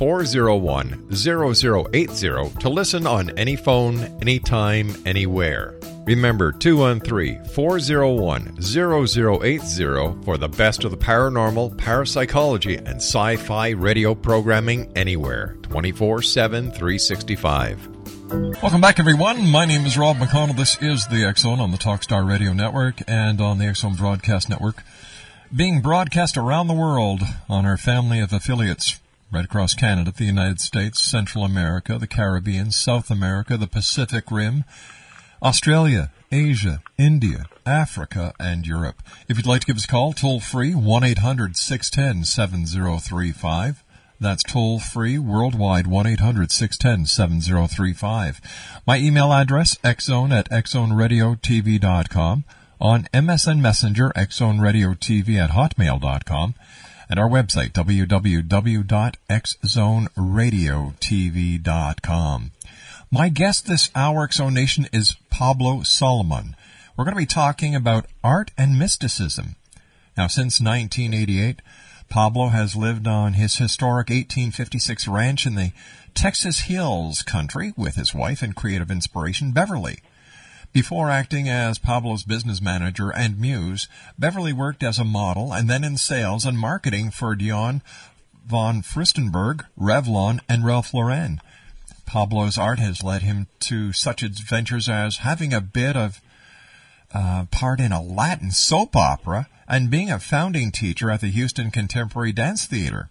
401 0080 to listen on any phone, anytime, anywhere. Remember 213 401 0080 for the best of the paranormal, parapsychology, and sci fi radio programming anywhere 24 7 365. Welcome back, everyone. My name is Rob McConnell. This is the X-Zone on the Talkstar Radio Network and on the X-Zone Broadcast Network being broadcast around the world on our family of affiliates right across Canada, the United States, Central America, the Caribbean, South America, the Pacific Rim, Australia, Asia, India, Africa, and Europe. If you'd like to give us a call, toll free, 1-800-610-7035. That's toll free worldwide, 1-800-610-7035. My email address, xzone at xzoneradiotv.com on MSN Messenger, X-Zone Radio TV at hotmail.com, and our website, www.xzoneradiotv.com. My guest this hour, X-Zone Nation, is Pablo Solomon. We're going to be talking about art and mysticism. Now, since 1988, Pablo has lived on his historic 1856 ranch in the Texas Hills country with his wife and creative inspiration, Beverly. Before acting as Pablo's business manager and muse, Beverly worked as a model and then in sales and marketing for Diane von Furstenberg, Revlon, and Ralph Lauren. Pablo's art has led him to such adventures as having a bit of uh, part in a Latin soap opera and being a founding teacher at the Houston Contemporary Dance Theater.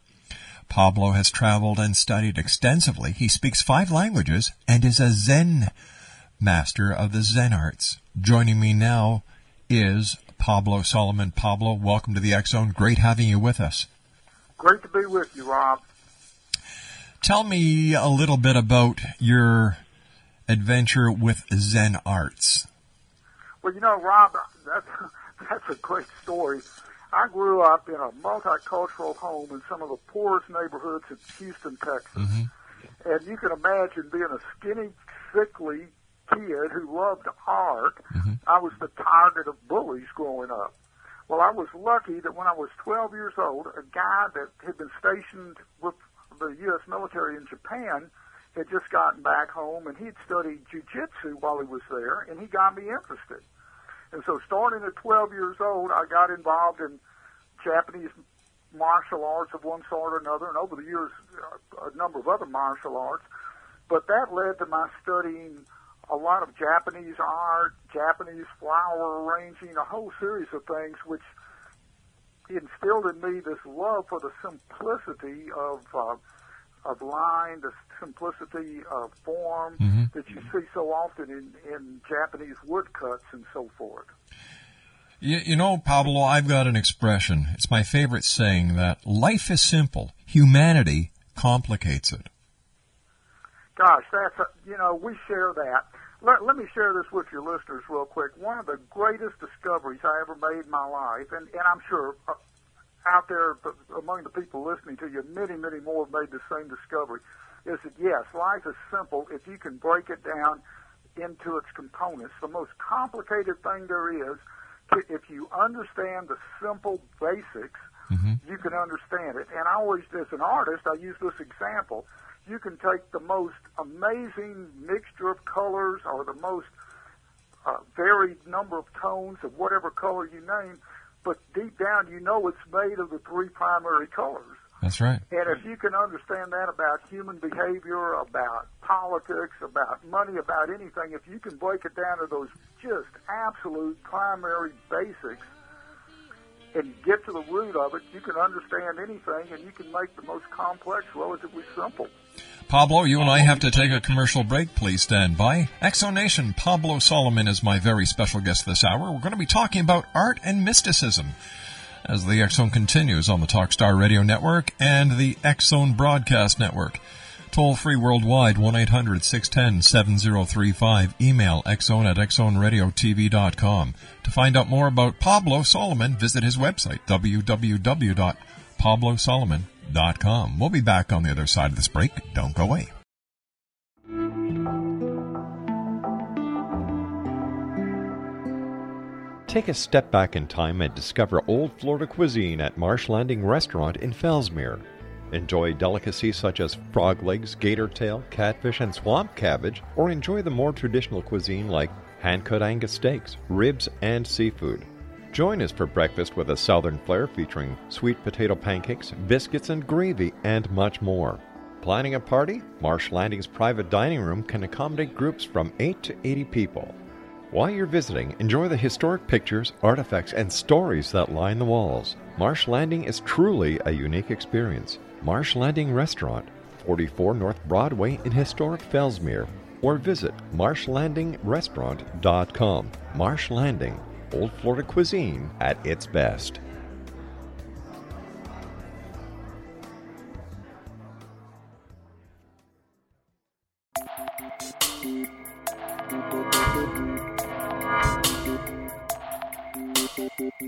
Pablo has traveled and studied extensively. He speaks five languages and is a Zen master of the Zen arts. Joining me now is Pablo Solomon. Pablo, welcome to the X Zone. Great having you with us. Great to be with you, Rob. Tell me a little bit about your adventure with Zen arts. Well, you know, Rob, that's, that's a great story. I grew up in a multicultural home in some of the poorest neighborhoods in Houston, Texas. Mm-hmm. And you can imagine being a skinny, sickly kid who loved art, mm-hmm. I was the target of bullies growing up. Well, I was lucky that when I was 12 years old, a guy that had been stationed with the U.S. military in Japan had just gotten back home and he'd studied jujitsu while he was there, and he got me interested. And so, starting at 12 years old, I got involved in Japanese martial arts of one sort or another, and over the years, a number of other martial arts. But that led to my studying a lot of Japanese art, Japanese flower arranging, a whole series of things which instilled in me this love for the simplicity of uh, of line, the simplicity of form mm-hmm. that you see so often in, in Japanese woodcuts and so forth. You, you know, Pablo, I've got an expression. It's my favorite saying that life is simple, humanity complicates it. Gosh, that's a, you know we share that. Let, let me share this with your listeners real quick. One of the greatest discoveries I ever made in my life, and, and I'm sure uh, out there among the people listening to you, many, many more have made the same discovery, is that yes, life is simple if you can break it down into its components. The most complicated thing there is, if you understand the simple basics mm-hmm. you can understand it. And I always, as an artist, I use this example. You can take the most amazing mixture of colors or the most uh, varied number of tones of whatever color you name, but deep down you know it's made of the three primary colors. That's right. And if you can understand that about human behavior, about politics, about money, about anything, if you can break it down to those just absolute primary basics and get to the root of it, you can understand anything and you can make the most complex relatively simple. Pablo, you and I have to take a commercial break. Please stand by. X-Zone Nation, Pablo Solomon is my very special guest this hour. We're going to be talking about art and mysticism as the Zone continues on the Talkstar Radio Network and the Zone Broadcast Network. Toll free worldwide, 1-800-610-7035. Email xzone at xzoneradiotv.com. To find out more about Pablo Solomon, visit his website, www.pablosolomon.com. We'll be back on the other side of this break. Don't go away. Take a step back in time and discover old Florida cuisine at Marsh Landing Restaurant in Fellsmere. Enjoy delicacies such as frog legs, gator tail, catfish, and swamp cabbage, or enjoy the more traditional cuisine like hand cut Angus steaks, ribs, and seafood. Join us for breakfast with a southern flair featuring sweet potato pancakes, biscuits and gravy, and much more. Planning a party? Marsh Landing's private dining room can accommodate groups from 8 to 80 people. While you're visiting, enjoy the historic pictures, artifacts, and stories that line the walls. Marsh Landing is truly a unique experience. Marsh Landing Restaurant, 44 North Broadway in historic Fellsmere, or visit marshlandingrestaurant.com. Marsh Landing, Old Florida cuisine at its best.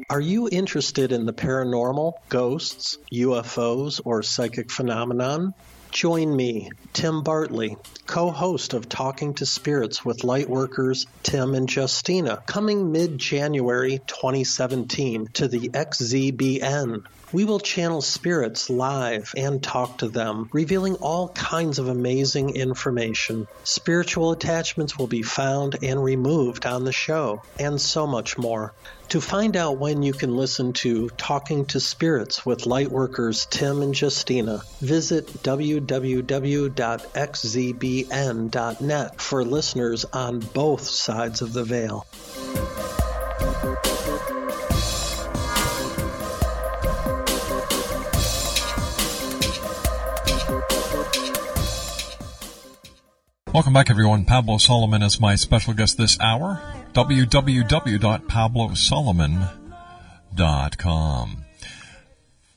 Are you interested in the paranormal, ghosts, UFOs, or psychic phenomenon? Join me, Tim Bartley, co host of Talking to Spirits with Lightworkers Tim and Justina, coming mid January 2017 to the XZBN. We will channel spirits live and talk to them, revealing all kinds of amazing information. Spiritual attachments will be found and removed on the show, and so much more. To find out when you can listen to Talking to Spirits with Lightworkers Tim and Justina, visit www.xzbn.net for listeners on both sides of the veil. Welcome back, everyone. Pablo Solomon is my special guest this hour. www.pablosolomon.com.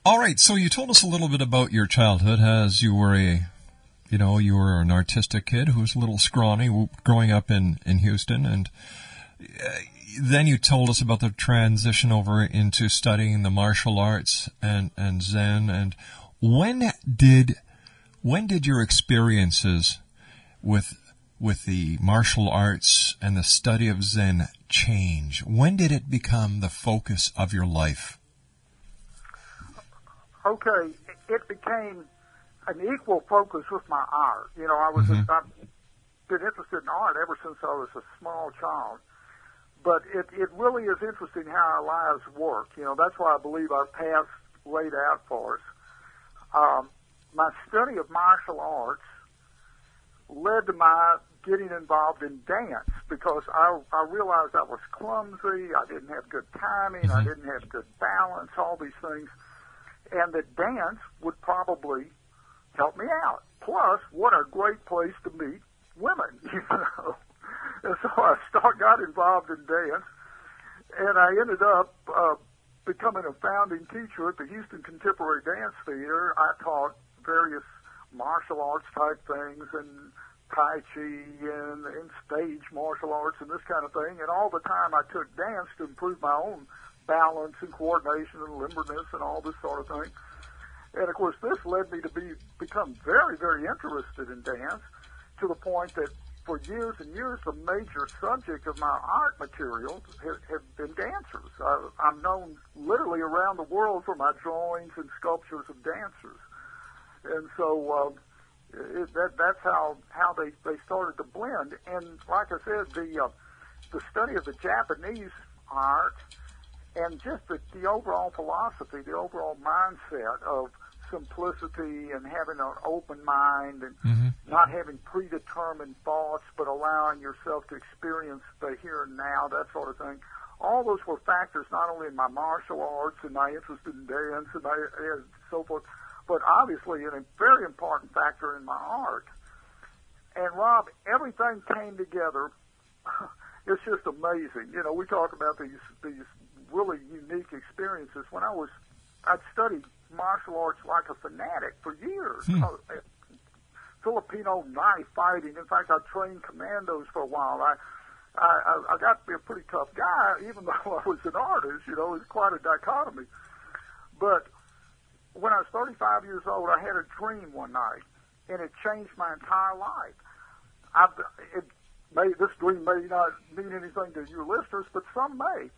All right, so you told us a little bit about your childhood as you were a, you know, you were an artistic kid who was a little scrawny growing up in, in Houston. And uh, then you told us about the transition over into studying the martial arts and, and Zen. And when did, when did your experiences with with the martial arts and the study of Zen change? When did it become the focus of your life? Okay, it became an equal focus with my art. You know, I was mm-hmm. I've been interested in art ever since I was a small child. But it, it really is interesting how our lives work. You know, that's why I believe our paths laid out for us. Um, my study of martial arts led to my getting involved in dance because I, I realized I was clumsy, I didn't have good timing, mm-hmm. I didn't have good balance, all these things, and that dance would probably help me out. Plus, what a great place to meet women, you know. And so I start, got involved in dance, and I ended up uh, becoming a founding teacher at the Houston Contemporary Dance Theater. I taught various martial arts type things and Tai Chi and, and stage martial arts and this kind of thing. And all the time I took dance to improve my own balance and coordination and limberness and all this sort of thing. And of course, this led me to be become very, very interested in dance to the point that for years and years, the major subject of my art materials have, have been dancers. I, I'm known literally around the world for my drawings and sculptures of dancers, and so uh, it, that that's how how they they started to blend. And like I said, the uh, the study of the Japanese art and just the, the overall philosophy, the overall mindset of simplicity and having an open mind and mm-hmm. not having predetermined thoughts, but allowing yourself to experience the here and now, that sort of thing. All those were factors not only in my martial arts and my interest in dance and, my, and so forth, but obviously a very important factor in my art. And Rob, everything came together. it's just amazing. You know, we talk about these these really unique experiences. When I was, I'd studied martial arts like a fanatic for years. Hmm. Uh, Filipino knife fighting. In fact, I trained commandos for a while. I, I, I got to be a pretty tough guy, even though I was an artist. You know, it's quite a dichotomy. But when I was 35 years old, I had a dream one night, and it changed my entire life. I, it may, this dream may not mean anything to your listeners, but some may.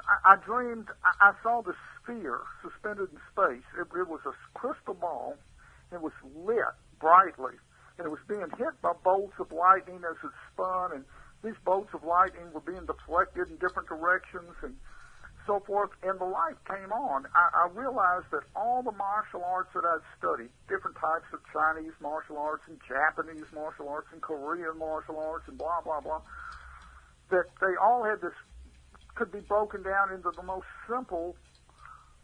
I, I dreamed, I, I saw the sphere suspended in space. It, it was a crystal ball. And it was lit brightly, and it was being hit by bolts of lightning as it spun, and these bolts of lightning were being deflected in different directions and so forth, and the light came on. I, I realized that all the martial arts that I'd studied, different types of Chinese martial arts and Japanese martial arts and Korean martial arts and blah, blah, blah, that they all had this could be broken down into the most simple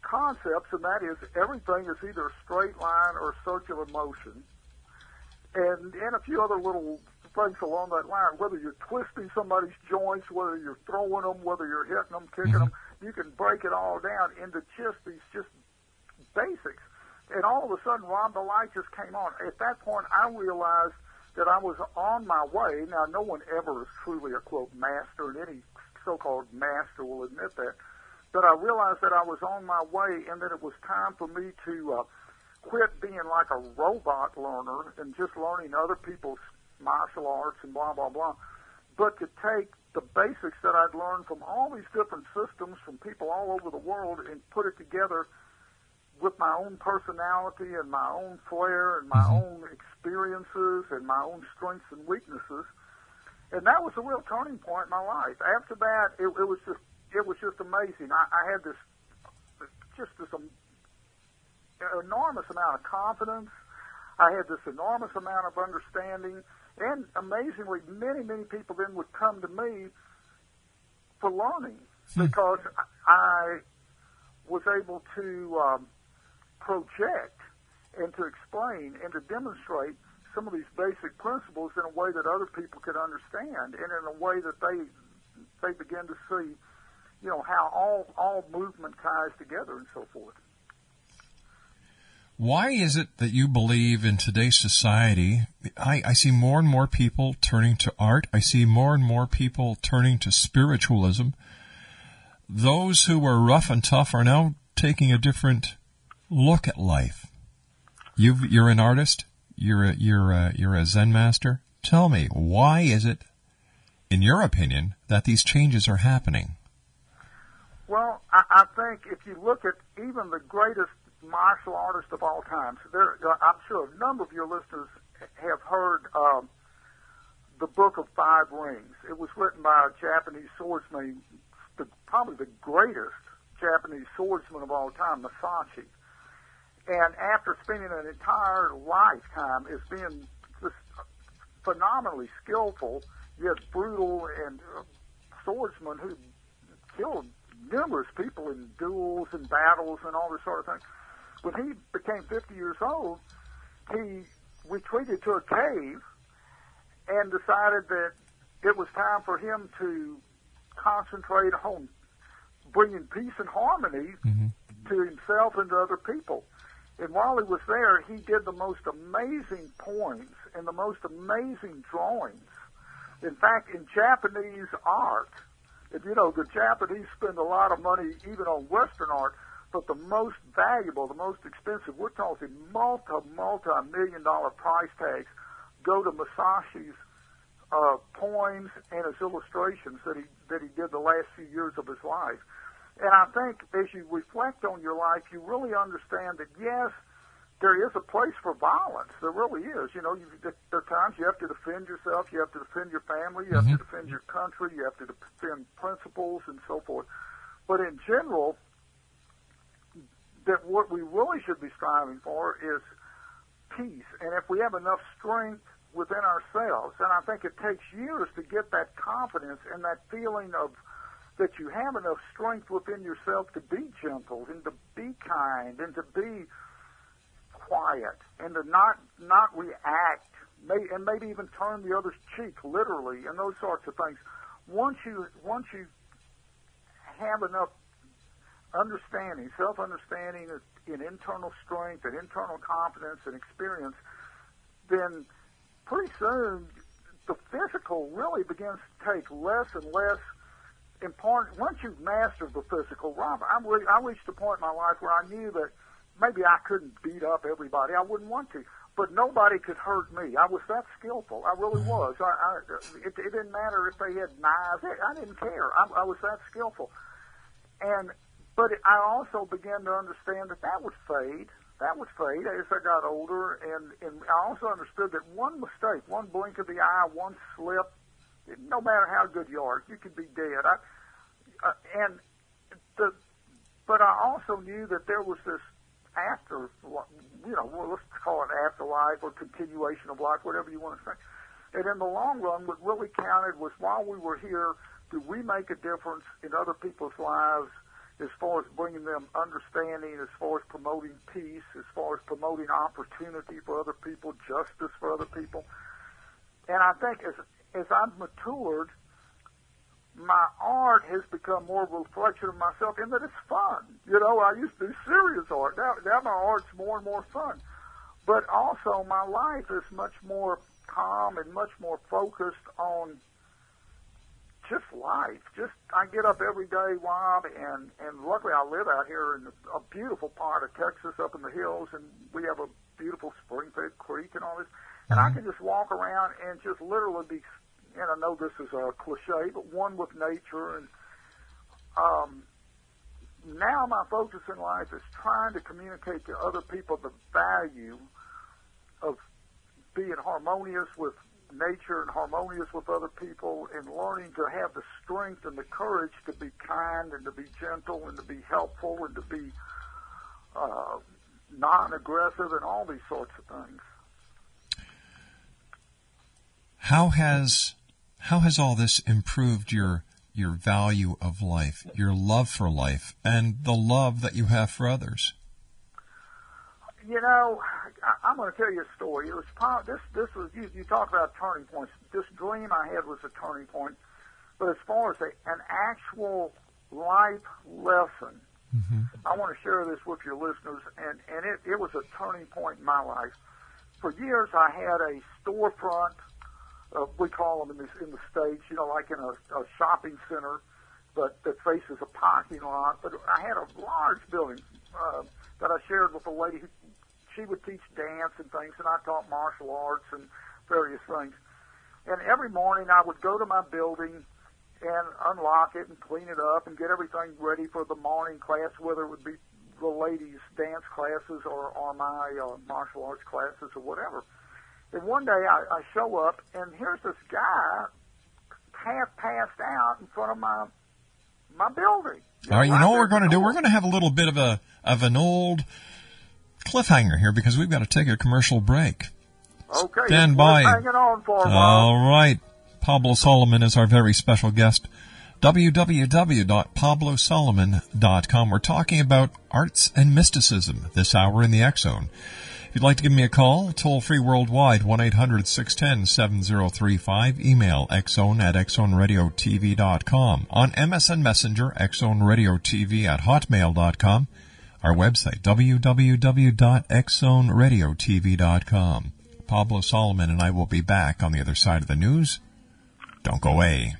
concepts, and that is everything is either a straight line or a circular motion, and and a few other little things along that line. Whether you're twisting somebody's joints, whether you're throwing them, whether you're hitting them, kicking mm-hmm. them, you can break it all down into just these just basics. And all of a sudden, Rob, the light just came on. At that point, I realized that I was on my way. Now, no one ever is truly a quote master and any so-called master will admit that. But I realized that I was on my way and that it was time for me to uh, quit being like a robot learner and just learning other people's martial arts and blah, blah, blah, but to take the basics that I'd learned from all these different systems from people all over the world and put it together with my own personality and my own flair and my mm-hmm. own experiences and my own strengths and weaknesses – and that was a real turning point in my life. After that, it, it was just it was just amazing. I, I had this just this um, enormous amount of confidence. I had this enormous amount of understanding, and amazingly, many many people then would come to me for learning hmm. because I was able to um, project and to explain and to demonstrate some of these basic principles in a way that other people could understand, and in a way that they they begin to see, you know, how all all movement ties together and so forth. Why is it that you believe in today's society? I, I see more and more people turning to art. I see more and more people turning to spiritualism. Those who were rough and tough are now taking a different look at life. you you're an artist. You're a, you're a, you're a Zen master. Tell me, why is it, in your opinion, that these changes are happening? Well, I, I think if you look at even the greatest martial artist of all time, so there, I'm sure a number of your listeners have heard um, the Book of Five Rings. It was written by a Japanese swordsman, the, probably the greatest Japanese swordsman of all time, Musashi. And after spending an entire lifetime as being just phenomenally skillful, yet brutal and uh, swordsman who killed numerous people in duels and battles and all this sort of thing. When he became 50 years old, he retreated to a cave and decided that it was time for him to concentrate on bringing peace and harmony mm-hmm. to himself and to other people. And while he was there, he did the most amazing poems and the most amazing drawings. In fact, in Japanese art, if you know, the Japanese spend a lot of money even on Western art, but the most valuable, the most expensive, we're talking multi, multi million dollar price tags go to Musashi's uh, poems and his illustrations that he that he did the last few years of his life. And I think as you reflect on your life, you really understand that yes, there is a place for violence. There really is. You know, you, there are times you have to defend yourself, you have to defend your family, you have Mhm. to defend your country, you have to defend principles and so forth. But in general, that what we really should be striving for is peace. And if we have enough strength within ourselves, and I think it takes years to get that confidence and that feeling of that you have enough strength within yourself to be gentle and to be kind and to be quiet and to not not react may, and maybe even turn the other's cheek literally and those sorts of things. Once you once you have enough understanding, self understanding in internal strength and internal confidence and experience, then pretty soon the physical really begins to take less and less important. Once you've mastered the physical, Rob, I, re- I reached a point in my life where I knew that maybe I couldn't beat up everybody. I wouldn't want to, but nobody could hurt me. I was that skillful. I really mm-hmm. was. I, I, it, it didn't matter if they had knives. I didn't care. I, I was that skillful. And but I also began to understand that that would fade. That would fade as I got older, and and I also understood that one mistake, one blink of the eye, one slip, no matter how good you are, you could be dead. I, uh, and the, but I also knew that there was this after, you know, well, let's call it afterlife or continuation of life, whatever you want to say. And in the long run, what really counted was while we were here, do we make a difference in other people's lives as far as bringing them understanding, as far as promoting peace, as far as promoting opportunity for other people, justice for other people. And I think as as I've matured, my art has become more a reflection of myself in that it's fun. You know, I used to do serious art. Now, now my art's more and more fun. But also my life is much more calm and much more focused on just life. Just I get up every day, Rob, and and luckily I live out here in a beautiful part of Texas, up in the hills, and we have a beautiful spring-fed creek and all this. And I can just walk around and just literally be, and I know this is a cliche, but one with nature. And um, now my focus in life is trying to communicate to other people the value of being harmonious with nature and harmonious with other people and learning to have the strength and the courage to be kind and to be gentle and to be helpful and to be uh, non-aggressive and all these sorts of things. How has how has all this improved your your value of life, your love for life, and the love that you have for others? You know, I, I'm going to tell you a story. It was this. This was you. You talk about turning points. This dream I had was a turning point, but as far as a, an actual life lesson, I want to share this with your listeners, and and it, it was a turning point in my life. For years, I had a storefront. Uh, we call them in the in the states, you know, like in a, a shopping center, but that faces a parking lot. But I had a large building uh, that I shared with a lady who she would teach dance and things, and I taught martial arts and various things. And every morning I would go to my building and unlock it and clean it up and get everything ready for the morning class, whether it would be the ladies' dance classes or, or my uh, martial arts classes or whatever. And one day I, I show up and here's this guy half passed out in front of my my building. All right, you know what we're going to do? We're going to have a little bit of a of an old cliffhanger here because we've got to take a commercial break. Okay, Stand by. Hanging on for, Rob. All right. Pablo Solomon is our very special guest. www.pablosolomon.com. We're talking about arts and mysticism this hour in the X Zone. If you'd like to give me a call, toll free worldwide, 1-800-610-7035. Email xzone at xzoneradiotv.com. On MSN Messenger, xzoneradiotv at hotmail.com. Our website, www.xzoneradiotv.com. Pablo Solomon and I will be back on the other side of the news. Don't go away.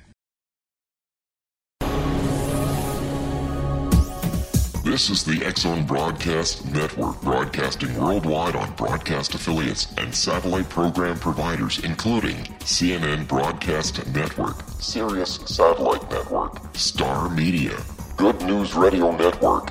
This is the X-Zone Broadcast Network, broadcasting worldwide on broadcast affiliates and satellite program providers, including CNN Broadcast Network, Sirius Satellite Network, Star Media, Good News Radio Network,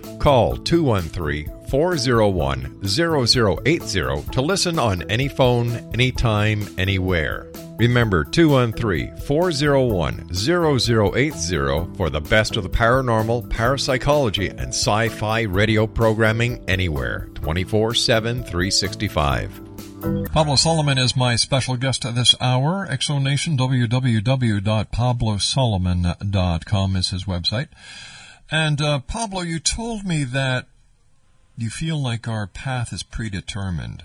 Call 213 401 0080 to listen on any phone, anytime, anywhere. Remember 213 401 0080 for the best of the paranormal, parapsychology, and sci fi radio programming anywhere 24 7 365. Pablo Solomon is my special guest at this hour. X-Zone Nation, www.pablosolomon.com is his website. And uh, Pablo, you told me that you feel like our path is predetermined.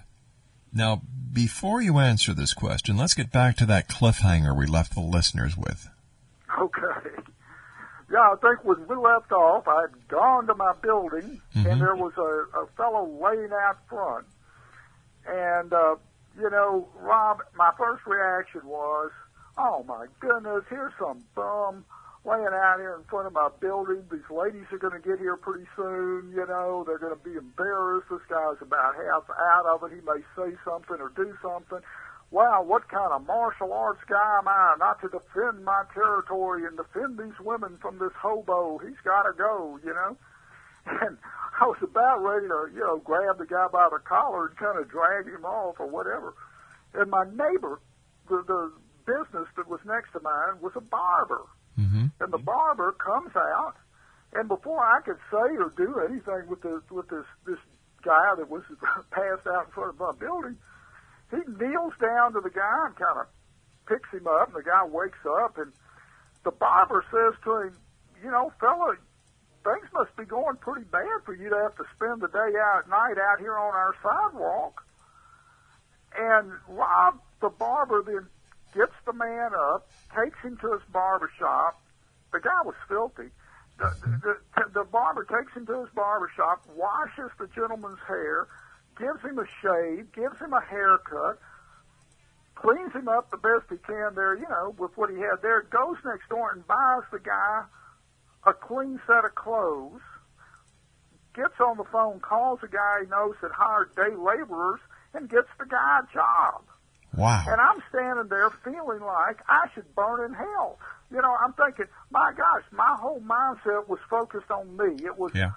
Now, before you answer this question, let's get back to that cliffhanger we left the listeners with. Okay. Yeah, I think when we left off, I had gone to my building, Mhm. and there was a, a fellow laying out front. And, uh, you know, Rob, my first reaction was, oh my goodness, here's some bum laying out here in front of my building. These ladies are going to get here pretty soon, you know, they're going to be embarrassed. This guy's about half out of it. He may say something or do something. Wow, what kind of martial arts guy am I not to defend my territory and defend these women from this hobo? He's got to go, you know? And I was about ready to, you know, grab the guy by the collar and kind of drag him off or whatever. And my neighbor, the, the business that was next to mine, was a barber. Mm-hmm. And the barber comes out, and before I could say or do anything with this with this this guy that was passed out in front of my building, he kneels down to the guy and kind of picks him up, and the guy wakes up, and the barber says to him, "You know, fella, things must be going pretty bad for you to have to spend the day out night out here on our sidewalk." And Rob, the barber, then gets the man up, takes him to his barber shop. The guy was filthy. The, the, the, the barber takes him to his barber shop, washes the gentleman's hair, gives him a shave, gives him a haircut, cleans him up the best he can there, you know, with what he had there, goes next door and buys the guy a clean set of clothes, gets on the phone, calls a guy he knows that hired day laborers, and gets the guy a job. Wow. And I'm standing there feeling like I should burn in hell. You know, I'm thinking, my gosh, my whole mindset was focused on me. It was, Yeah.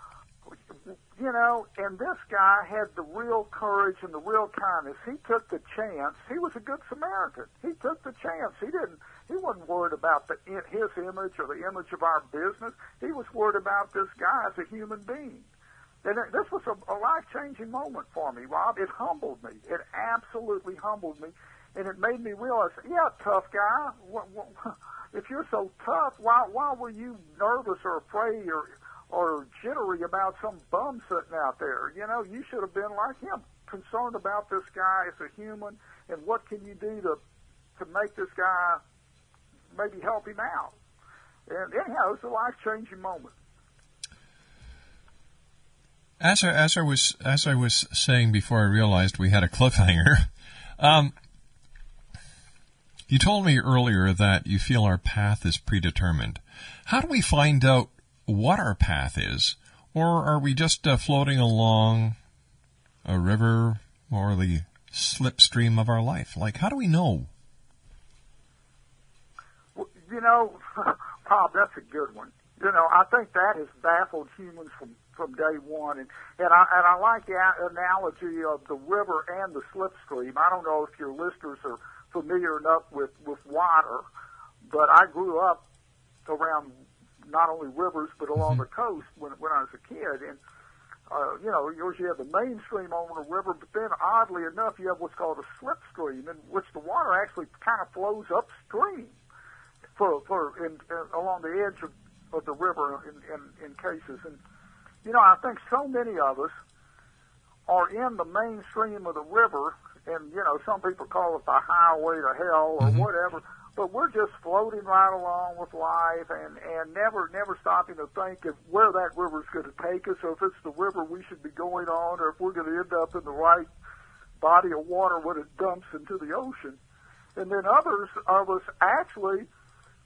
you know, and this guy had the real courage and the real kindness. He took the chance. He was a good Samaritan. He took the chance. He didn't. He wasn't worried about the his image or the image of our business. He was worried about this guy as a human being. And this was a, a life-changing moment for me, Rob. It humbled me. It absolutely humbled me, and it made me realize, yeah, tough guy. What, what, if you're so tough, why why were you nervous or afraid or or jittery about some bum sitting out there? You know, you should have been like him, concerned about this guy as a human, and what can you do to to make this guy maybe help him out? And anyhow, it was a life-changing moment. As I, as I was as I was saying before, I realized we had a cliffhanger. Um, you told me earlier that you feel our path is predetermined. How do we find out what our path is, or are we just uh, floating along a river or the slipstream of our life? Like, how do we know? You know, Bob, that's a good one. You know, I think that has baffled humans from from day one. And and I and I like the analogy of the river and the slipstream. I don't know if your listeners are familiar enough with with water, but I grew up around not only rivers but along mm-hmm. the coast when when I was a kid and uh, you know, usually you have the mainstream on the river, but then oddly enough, you have what's called a slipstream, in which the water actually kind of flows upstream for for in, in, along the edge of, of the river in, in in cases. And you know, I think so many of us are in the mainstream of the river, and you know, some people call it the highway to hell or mm-hmm. whatever but we're just floating right along with life and and never never stopping to think of where that river's going to take us or if it's the river we should be going on or if we're going to end up in the right body of water when it dumps into the ocean and then others of us actually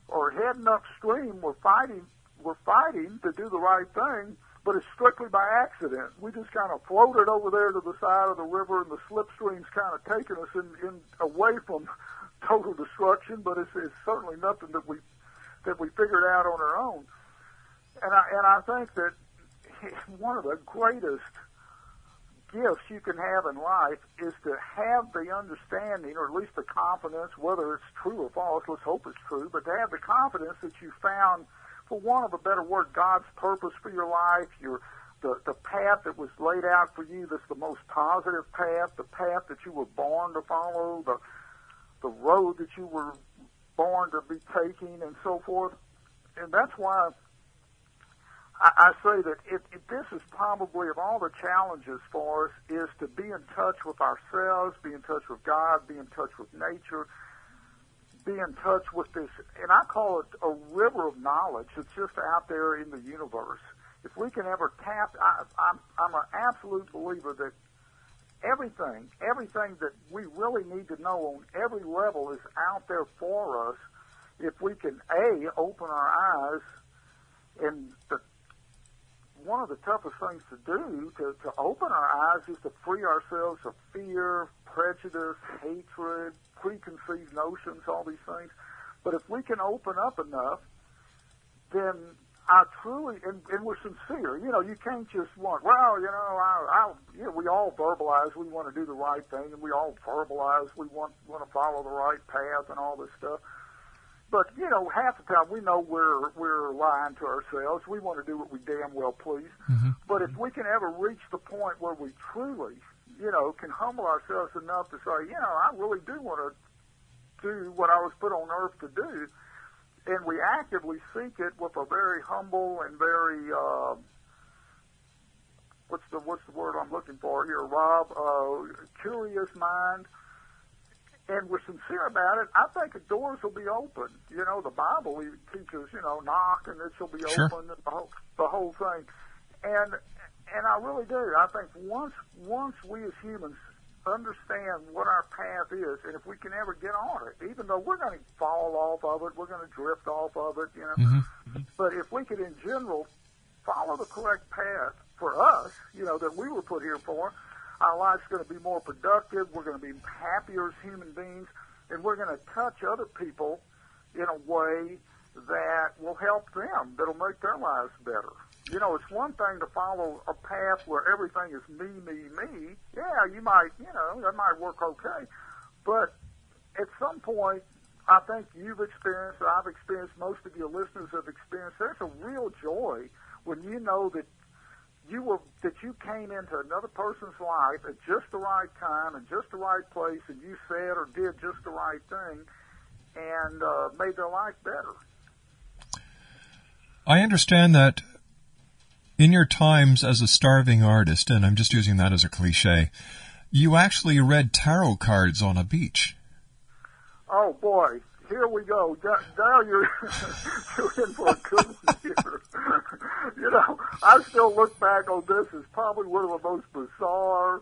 are heading upstream we're fighting we're fighting to do the right thing but it's strictly by accident. We just kind of floated over there to the side of the river, and the slipstream's kind of taking us in, in away from total destruction, but it's, it's certainly nothing that we that we figured out on our own. And I and I think that one of the greatest gifts you can have in life is to have the understanding, or at least the confidence, whether it's true or false. Let's hope it's true, but to have the confidence that you found, for want of a better word, God's purpose for your life, your the, the path that was laid out for you that's the most positive path, the path that you were born to follow, the the road that you were born to be taking and so forth. And that's why I, I say that if, if this is probably of all the challenges for us is to be in touch with ourselves, be in touch with God, be in touch with nature, be in touch with this, and I call it a river of knowledge that's just out there in the universe. If we can ever tap, I, I'm, I'm an absolute believer that everything, everything that we really need to know on every level is out there for us if we can a open our eyes and the one of the toughest things to do to, to open our eyes is to free ourselves of fear, prejudice, hatred, preconceived notions, all these things. But if we can open up enough, then I truly, and, and we're sincere. You know, you can't just want, well, you know, I, I, you know, we all verbalize we want to do the right thing, and we all verbalize we want want to follow the right path and all this stuff. But you know, half the time we know we're we're lying to ourselves. We want to do what we damn well please. Mm-hmm. But if we can ever reach the point where we truly, you know, can humble ourselves enough to say, you know, I really do want to do what I was put on earth to do and we actively seek it with a very humble and very uh, what's the what's the word I'm looking for here, Rob? Uh, curious mind, and we're sincere about it. I think the doors will be open. You know, the Bible teaches, you know, knock and it shall be sure. open, and the whole, the whole thing. And and I really do. I think once once we as humans understand what our path is, and if we can ever get on it, even though we're going to fall off of it, we're going to drift off of it, you know. Mm-hmm. But if we could, in general, follow the correct path for us, you know, that we were put here for, our life's going to be more productive. We're going to be happier as human beings, and we're going to touch other people in a way that will help them, that'll make their lives better you know, it's one thing to follow a path where everything is me, me, me. Yeah, you might, you know, that might work okay. But at some point, I think you've experienced, or I've experienced, most of your listeners have experienced, there's a real joy when you know that you were, that you came into another person's life at just the right time and just the right place and you said or did just the right thing and uh, made their life better. I understand that in your times as a starving artist, and I'm just using that as a cliche, you actually read tarot cards on a beach. Oh boy, here we go. Now you're, you're in for a good one here. you know, I still look back on this as probably one of the most bizarre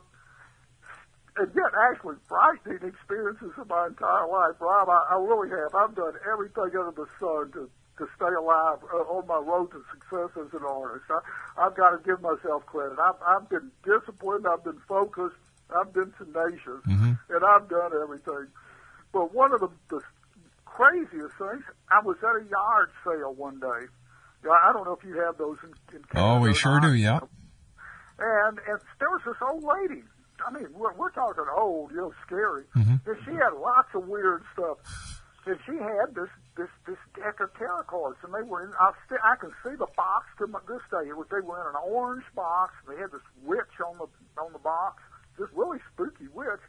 and yet actually frightening experiences of my entire life. Rob, I, I really have. I've done everything under the sun to to stay alive uh, on my road to success as an artist. I, I've got to give myself credit. I've, I've been disciplined. I've been focused. I've been tenacious, mm-hmm. and I've done everything. But one of the, the craziest things, I was at a yard sale one day. I don't know if you have those in, in Canada. Oh, we sure do. Yeah. and and there was this old lady. I mean, we're, we're talking old, you know, scary. Mhm. And she had lots of weird stuff. And she had this this this deck of tarot cards, and they were in. I, st- I can see the box to my, this day. It was they were in an orange box. And They had this witch on the on the box, this really spooky witch.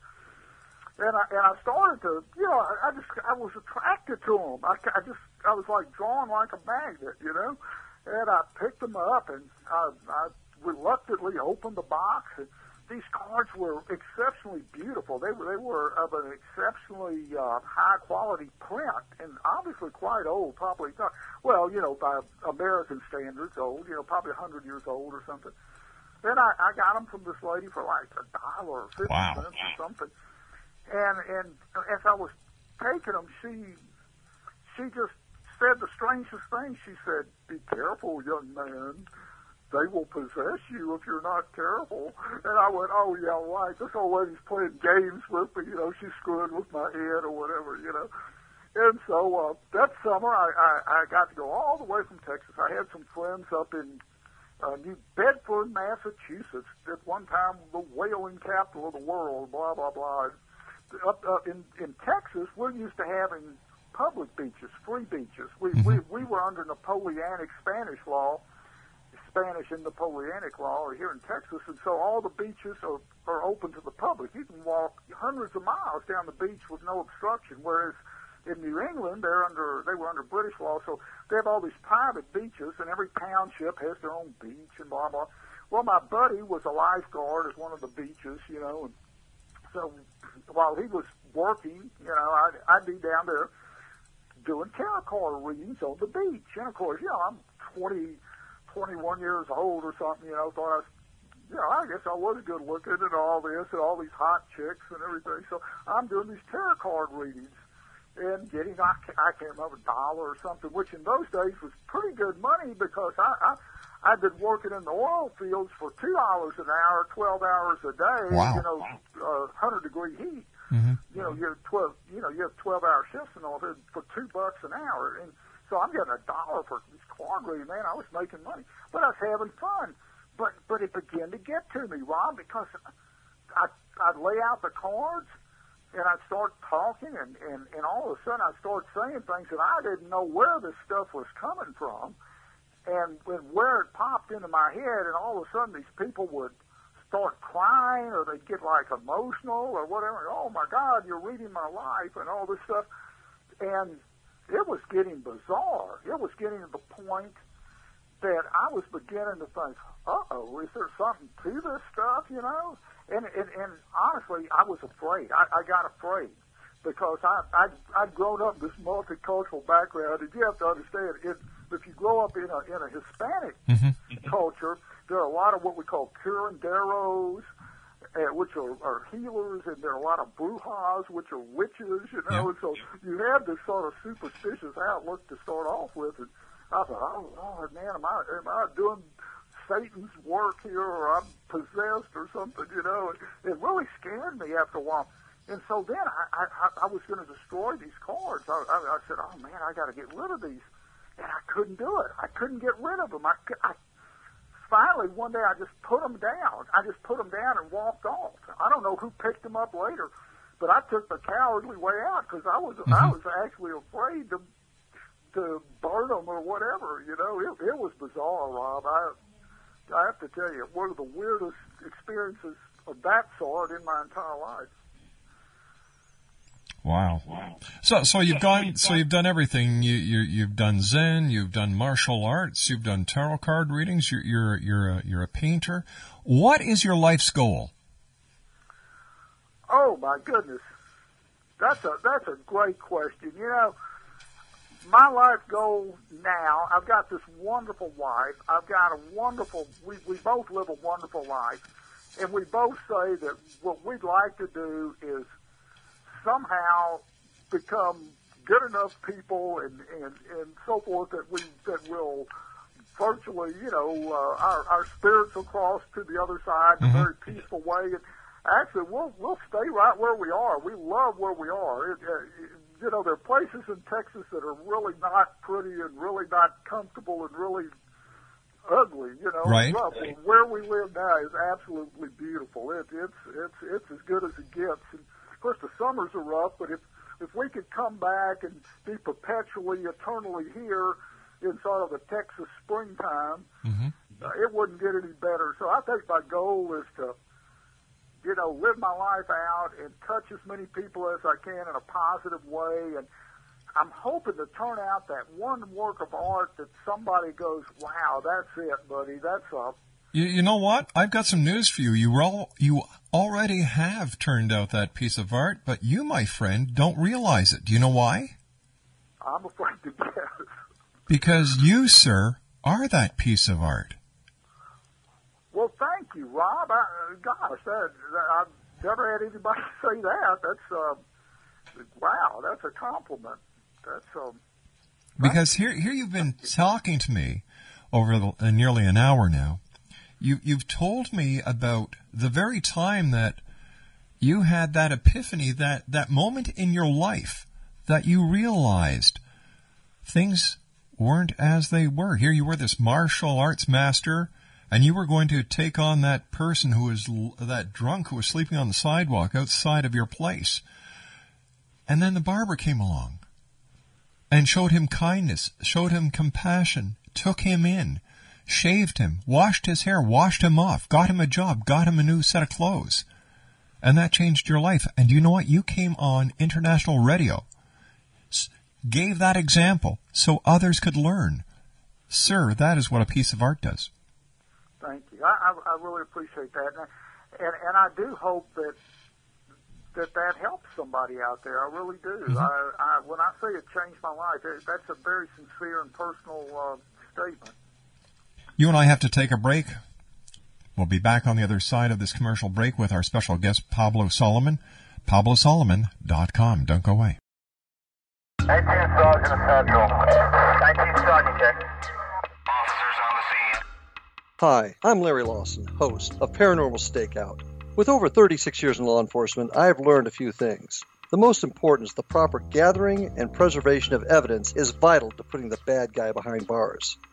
And I and I started to, you know, I, I just I was attracted to them. I, I just I was like drawn like a magnet, you know. And I picked them up and I, I reluctantly opened the box and these cards were exceptionally beautiful. They were they were of an exceptionally uh, high quality print and obviously quite old, probably not well, you know, by American standards, old, you know, probably a hundred years old or something. Then I, I got them from this lady for like a dollar or fifty Wow. cents or something. And and as I was taking them, she she just said the strangest thing. She said, "Be careful, young man." they will possess you if you're not careful. And I went, oh yeah, right. This old lady's playing games with me. You know, she's screwing with my head or whatever. You know. And so uh, that summer, I, I I got to go all the way from Texas. I had some friends up in uh, New Bedford, Massachusetts. At one time, the whaling capital of the world. Blah blah blah. Up, up in in Texas, we're used to having public beaches, free beaches. We mm-hmm. we we were under Napoleonic Spanish law. Spanish and Napoleonic law are here in Texas, and so all the beaches are, are open to the public. You can walk hundreds of miles down the beach with no obstruction, whereas in New England they're under they were under British law, so they have all these private beaches, and every township has their own beach and blah blah. Well, my buddy was a lifeguard at one of the beaches, you know, and so while he was working, you know, I'd, I'd be down there doing tarot card readings on the beach, and of course, you know, I'm 20. 21 years old or something, you know, thought I was, you know, I guess I was good looking and all this and all these hot chicks and everything. So I'm doing these tarot card readings and getting, I I can't remember, a dollar or something, which in those days was pretty good money because I, I, I'd been working in the oil fields for two dollars an hour, 12 hours a day, Wow. you know, uh, 100 degree heat. Mhm. You know, you have 12, you know, you have 12 hour shifts and all that for two bucks an hour. And so I'm getting a dollar for these card reading, man. I was making money, but I was having fun. But but it began to get to me, Rob, because I I'd lay out the cards and I'd start talking, and and and all of a sudden I'd start saying things that I didn't know where this stuff was coming from, and when where it popped into my head, and all of a sudden these people would start crying or they'd get like emotional or whatever. Oh my God, you're reading my life and all this stuff, and it was getting bizarre. It was getting to the point that I was beginning to think, uh oh, is there something to this stuff, you know? And and, and honestly, I was afraid. I, I got afraid because I I I'd grown up in this multicultural background, and you have to understand it. If you grow up in a in a Hispanic culture, there are a lot of what we call curanderos, uh, which are, are healers, and there are a lot of brujas, which are witches, you know. Yeah. And so you have this sort of superstitious outlook to start off with. And I thought, oh Lord, man, am I am I doing Satan's work here, or I'm possessed or something? You know, it, it really scared me after a while. And so then I I, I was going to destroy these cards. I, I, I said, oh man, I got to get rid of these, and I couldn't do it. I couldn't get rid of them. I, I finally one day I just put them down. I just put them down and walked off. I don't know who picked them up later, but I took the cowardly way out because I was I mm-hmm. was actually afraid to to burn them or whatever. You know, it, it was bizarre, Rob. I I have to tell you, one of the weirdest experiences of that sort in my entire life. Wow. So so you've gone so you've done everything. You you you've done Zen. You've done martial arts. You've done tarot card readings. You're you're you're a, you're a painter. What is your life's goal? Oh my goodness, that's a that's a great question. You know, my life goal now. I've got this wonderful wife. I've got a wonderful. We we both live a wonderful life, and we both say that what we'd like to do is somehow become good enough people and and and so forth that we that will virtually, you know, uh, our our spirits will cross to the other side in a very peaceful way. And actually, we'll we'll stay right where we are. We love where we are. It, uh, you know, there are places in Texas that are really not pretty and really not comfortable and really ugly, you know, Right. rough. Well, Where we live now is absolutely beautiful. It, it's it's it's as good as it gets. And course, the summers are rough, but if if we could come back and be perpetually, eternally here in sort of the Texas springtime, uh, it wouldn't get any better. So I think my goal is to, you know, live my life out and touch as many people as I can in a positive way. And I'm hoping to turn out that one work of art that somebody goes, "Wow, that's it, buddy. That's a You, you know what? I've got some news for you. You all, you already have turned out that piece of art, but you, my friend, don't realize it. Do you know why? I'm afraid to guess. Because you, sir, are that piece of art. Well, thank you, Rob. I, gosh, that, that I've never had anybody say that. That's uh, wow. That's a compliment. That's um, Because here, here you've been talking to me over the, uh, nearly an hour now. You, you've told me about the very time that you had that epiphany, that, that moment in your life that you realized things weren't as they were. Here you were, this martial arts master, and you were going to take on that person who was that drunk who was sleeping on the sidewalk outside of your place. And then the barber came along and showed him kindness, showed him compassion, took him in, shaved him, washed his hair, washed him off, got him a job, got him a new set of clothes. And that changed your life. And you know what? You came on international radio, gave that example so others could learn. Sir, that is what a piece of art does. thank you. I, I, I really appreciate that, and, I- and and I do hope that that that helps somebody out there. I really do. I, I when I say it changed my life, it, that's a very sincere and personal uh, statement. You and I have to take a break. We'll be back on the other side of this commercial break with our special guest, Pablo Solomon. PabloSolomon.com. Don't go away. 18 Sergeant Central. 19 Sergeant, check. Officers on the scene. Hi, I'm Larry Lawson, host of Paranormal Stakeout. With over 36 years in law enforcement, I have learned a few things. The most important is the proper gathering and preservation of evidence is vital to putting the bad guy behind bars.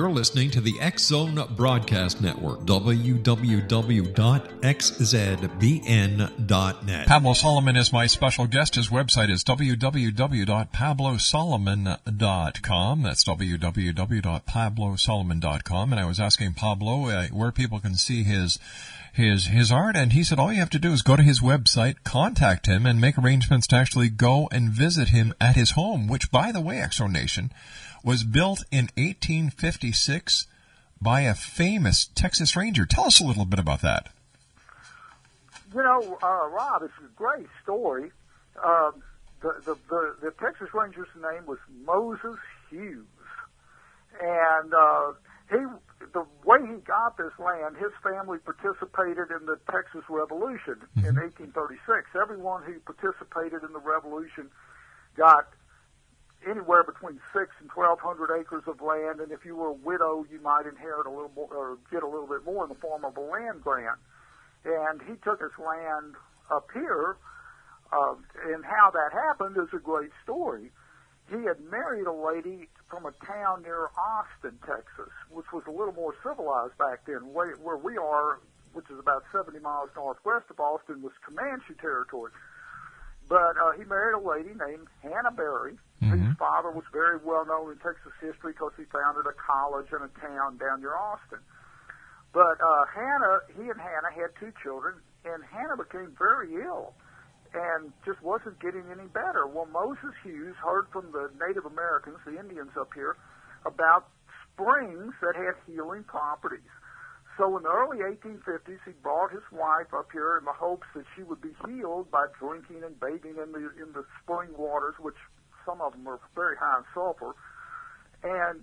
You're listening to the X Zone Broadcast Network, www.xzbn.net. Pablo Solomon is my special guest. His website is www.pablosolomon.com. That's www.pablosolomon.com. And I was asking Pablo uh, where people can see his his his art, and he said all you have to do is go to his website, contact him, and make arrangements to actually go and visit him at his home. Which, by the way, X-Zone Nation, was built in 1856 by a famous Texas Ranger. Tell us a little bit about that. You know, uh, Rob, it's a great story. Um, the, the, the, the Texas Ranger's name was Moses Hughes. And uh, he the way he got this land, his family participated in the Texas Revolution in 1836. Everyone who participated in the Revolution got anywhere between six and twelve hundred acres of land, and if you were a widow, you might inherit a little more or get a little bit more in the form of a land grant. And he took his land up here, uh, and how that happened is a great story. He had married a lady from a town near Austin, Texas, which was a little more civilized back then. Where, we are, which is about 70 miles northwest of Austin, was Comanche territory. But uh, he married a lady named Hannah Berry, Mm-hmm. whose father was very well known in Texas history because he founded a college in a town down near Austin. But uh, Hannah, he and Hannah had two children, and Hannah became very ill and just wasn't getting any better. Well, Moses Hughes heard from the Native Americans, the Indians up here, about springs that had healing properties. So in the early 1850s, he brought his wife up here in the hopes that she would be healed by drinking and bathing in the in the spring waters, which some of them are very high in sulfur. And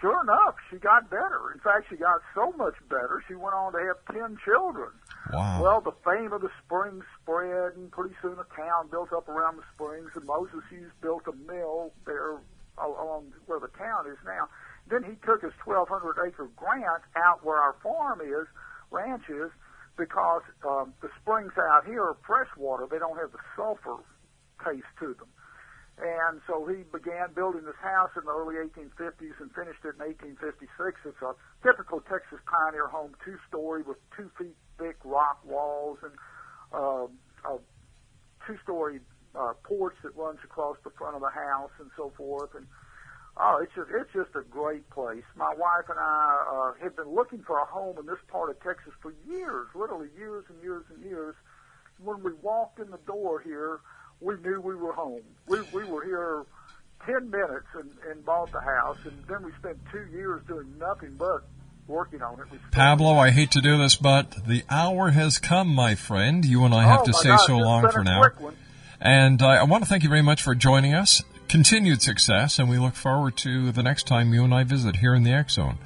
sure enough, she got better. In fact, she got so much better, she went on to have ten children. Wow. Well, the fame of the springs spread, and pretty soon a town built up around the springs, and Moses Hughes built a mill there along where the town is now. Then he took his 1,200 acre grant out where our farm is, ranch is, because um, the springs out here are freshwater. They don't have the sulfur taste to them. And so he began building this house in the early 1850s and finished it in 1856. It's a typical Texas pioneer home, two-story with two feet thick rock walls and uh, a two-story uh, porch that runs across the front of the house and so forth. And oh, it's just it's just a great place. My wife and I uh, have been looking for a home in this part of Texas for years, literally years and years and years. When we walked in the door here, we knew we were home. We we were here ten minutes and, and bought the house, and then we spent two years doing nothing but working on it. Pablo, I hate to do this, but the hour has come, my friend. You and I have Oh, to say God, so long for now. one. And uh, I want to thank you very much for joining us. Continued success, and we look forward to the next time you and I visit here in the. X Zone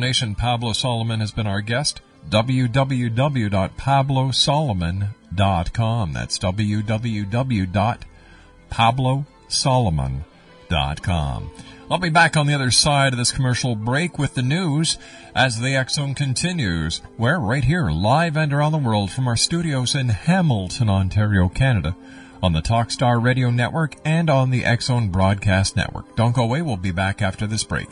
Nation Pablo Solomon has been our guest. www.pablosolomon.com. That's www.pablosolomon.com. I'll be back on the other side of this commercial break with the news as the X-Zone continues. We're right here, live and around the world from our studios in Hamilton, Ontario, Canada, on the Talkstar Radio Network and on the X-Zone Broadcast Network. Don't go away, we'll be back after this break.